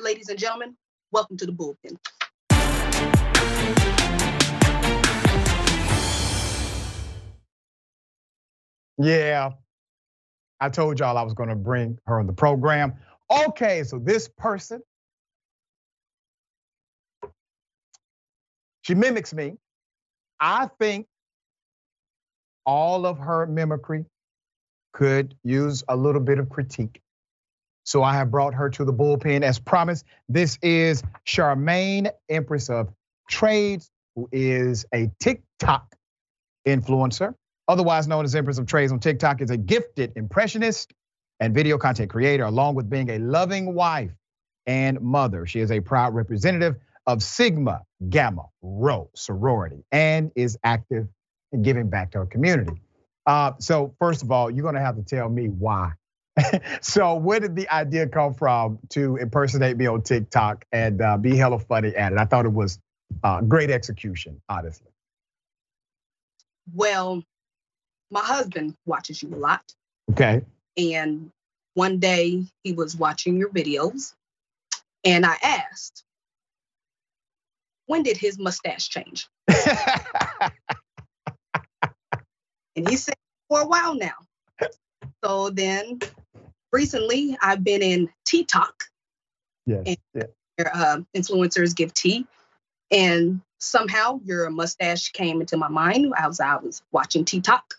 Ladies and gentlemen, welcome to the bullpen. Yeah, I told y'all I was going to bring her on the program. Okay, so this person, she mimics me. I think all of her mimicry could use a little bit of critique. So I have brought her to the bullpen as promised. This is Sharmaine, Empress of Trades, who is a TikTok influencer otherwise known as Empress of Trades on TikTok, is a gifted impressionist and video content creator, along with being a loving wife and mother. She is a proud representative of Sigma Gamma Rho sorority and is active in giving back to her community. Uh, so, first of all, you're gonna have to tell me why. so, where did the idea come from to impersonate me on TikTok and uh, be hella funny at it? I thought it was uh, great execution, honestly. Well, my husband watches you a lot. Okay. And one day he was watching your videos, and I asked, when did his mustache change? and he said, for a while now. So then recently I've been in Tea Talk. Yes. And yeah. uh, influencers give tea. And somehow your mustache came into my mind as I was watching Tea Talk.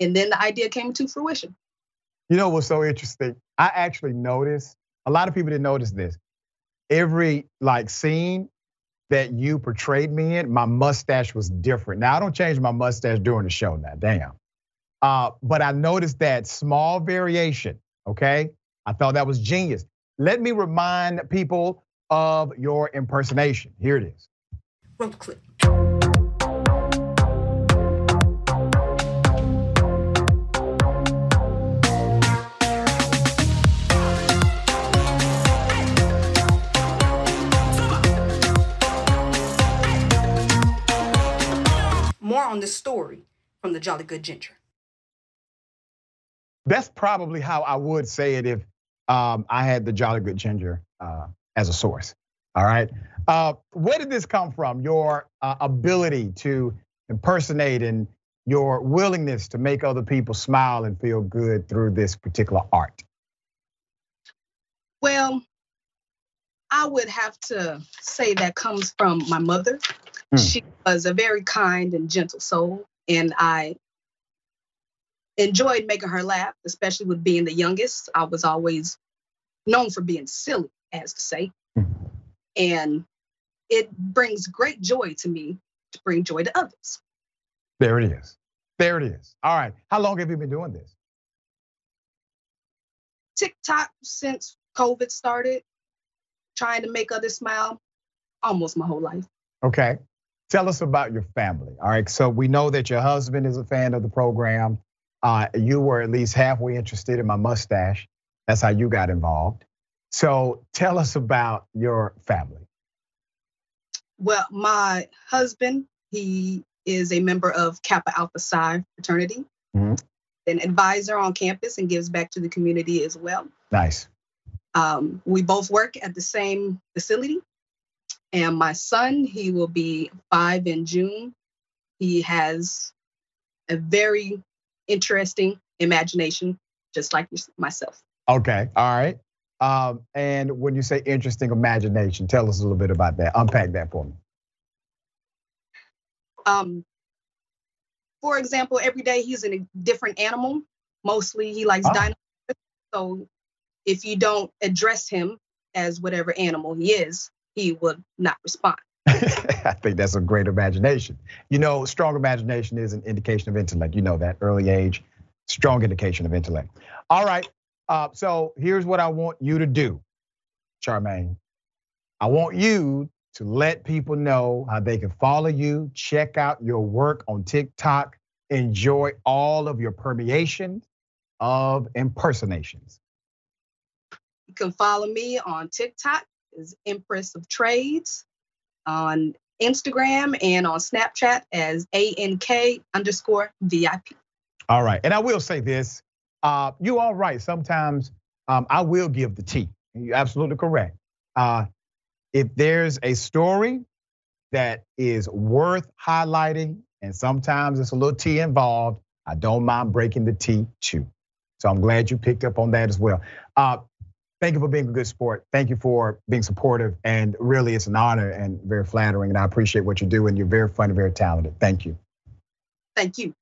And then the idea came to fruition. You know what's so interesting? I actually noticed, a lot of people didn't notice this. Every like scene that you portrayed me in, my mustache was different. Now I don't change my mustache during the show now, damn. Uh, but I noticed that small variation, okay? I thought that was genius. Let me remind people of your impersonation. Here it is. Roll clip. more on this story from the Jolly Good Ginger. That's probably how I would say it if um, I had the Jolly Good Ginger uh, as a source. All right. Uh, where did this come from? Your uh, ability to impersonate and your willingness to make other people smile and feel good through this particular art? Well, I would have to say that comes from my mother. Mm. She was a very kind and gentle soul, and I enjoyed making her laugh, especially with being the youngest. I was always known for being silly, as to say. Mm. And it brings great joy to me to bring joy to others. There it is. There it is. All right. How long have you been doing this? TikTok since COVID started, trying to make others smile almost my whole life. Okay. Tell us about your family. All right. So we know that your husband is a fan of the program. Uh, you were at least halfway interested in my mustache. That's how you got involved. So tell us about your family. Well, my husband, he is a member of Kappa Alpha Psi fraternity, mm-hmm. an advisor on campus, and gives back to the community as well. Nice. Um, we both work at the same facility. And my son, he will be five in June. He has a very interesting imagination, just like myself. Okay, all right. Um, and when you say interesting imagination, tell us a little bit about that. Unpack that for me. Um, for example, every day he's in a different animal. Mostly he likes oh. dinosaurs. So if you don't address him as whatever animal he is, he will not respond. I think that's a great imagination. You know, strong imagination is an indication of intellect. You know that early age, strong indication of intellect. All right. Uh, so here's what I want you to do. Sharmaine, I want you to let people know how they can follow you, check out your work on TikTok, enjoy all of your permeations of impersonations. You can follow me on TikTok as Empress of Trades, on Instagram and on Snapchat as ANK underscore VIP. All right. And I will say this. Uh, you are right. Sometimes um, I will give the tea. You're absolutely correct. Uh, if there's a story that is worth highlighting, and sometimes it's a little tea involved, I don't mind breaking the tea too. So I'm glad you picked up on that as well. Uh, thank you for being a good sport. Thank you for being supportive. And really, it's an honor and very flattering. And I appreciate what you do. And you're very fun and very talented. Thank you. Thank you.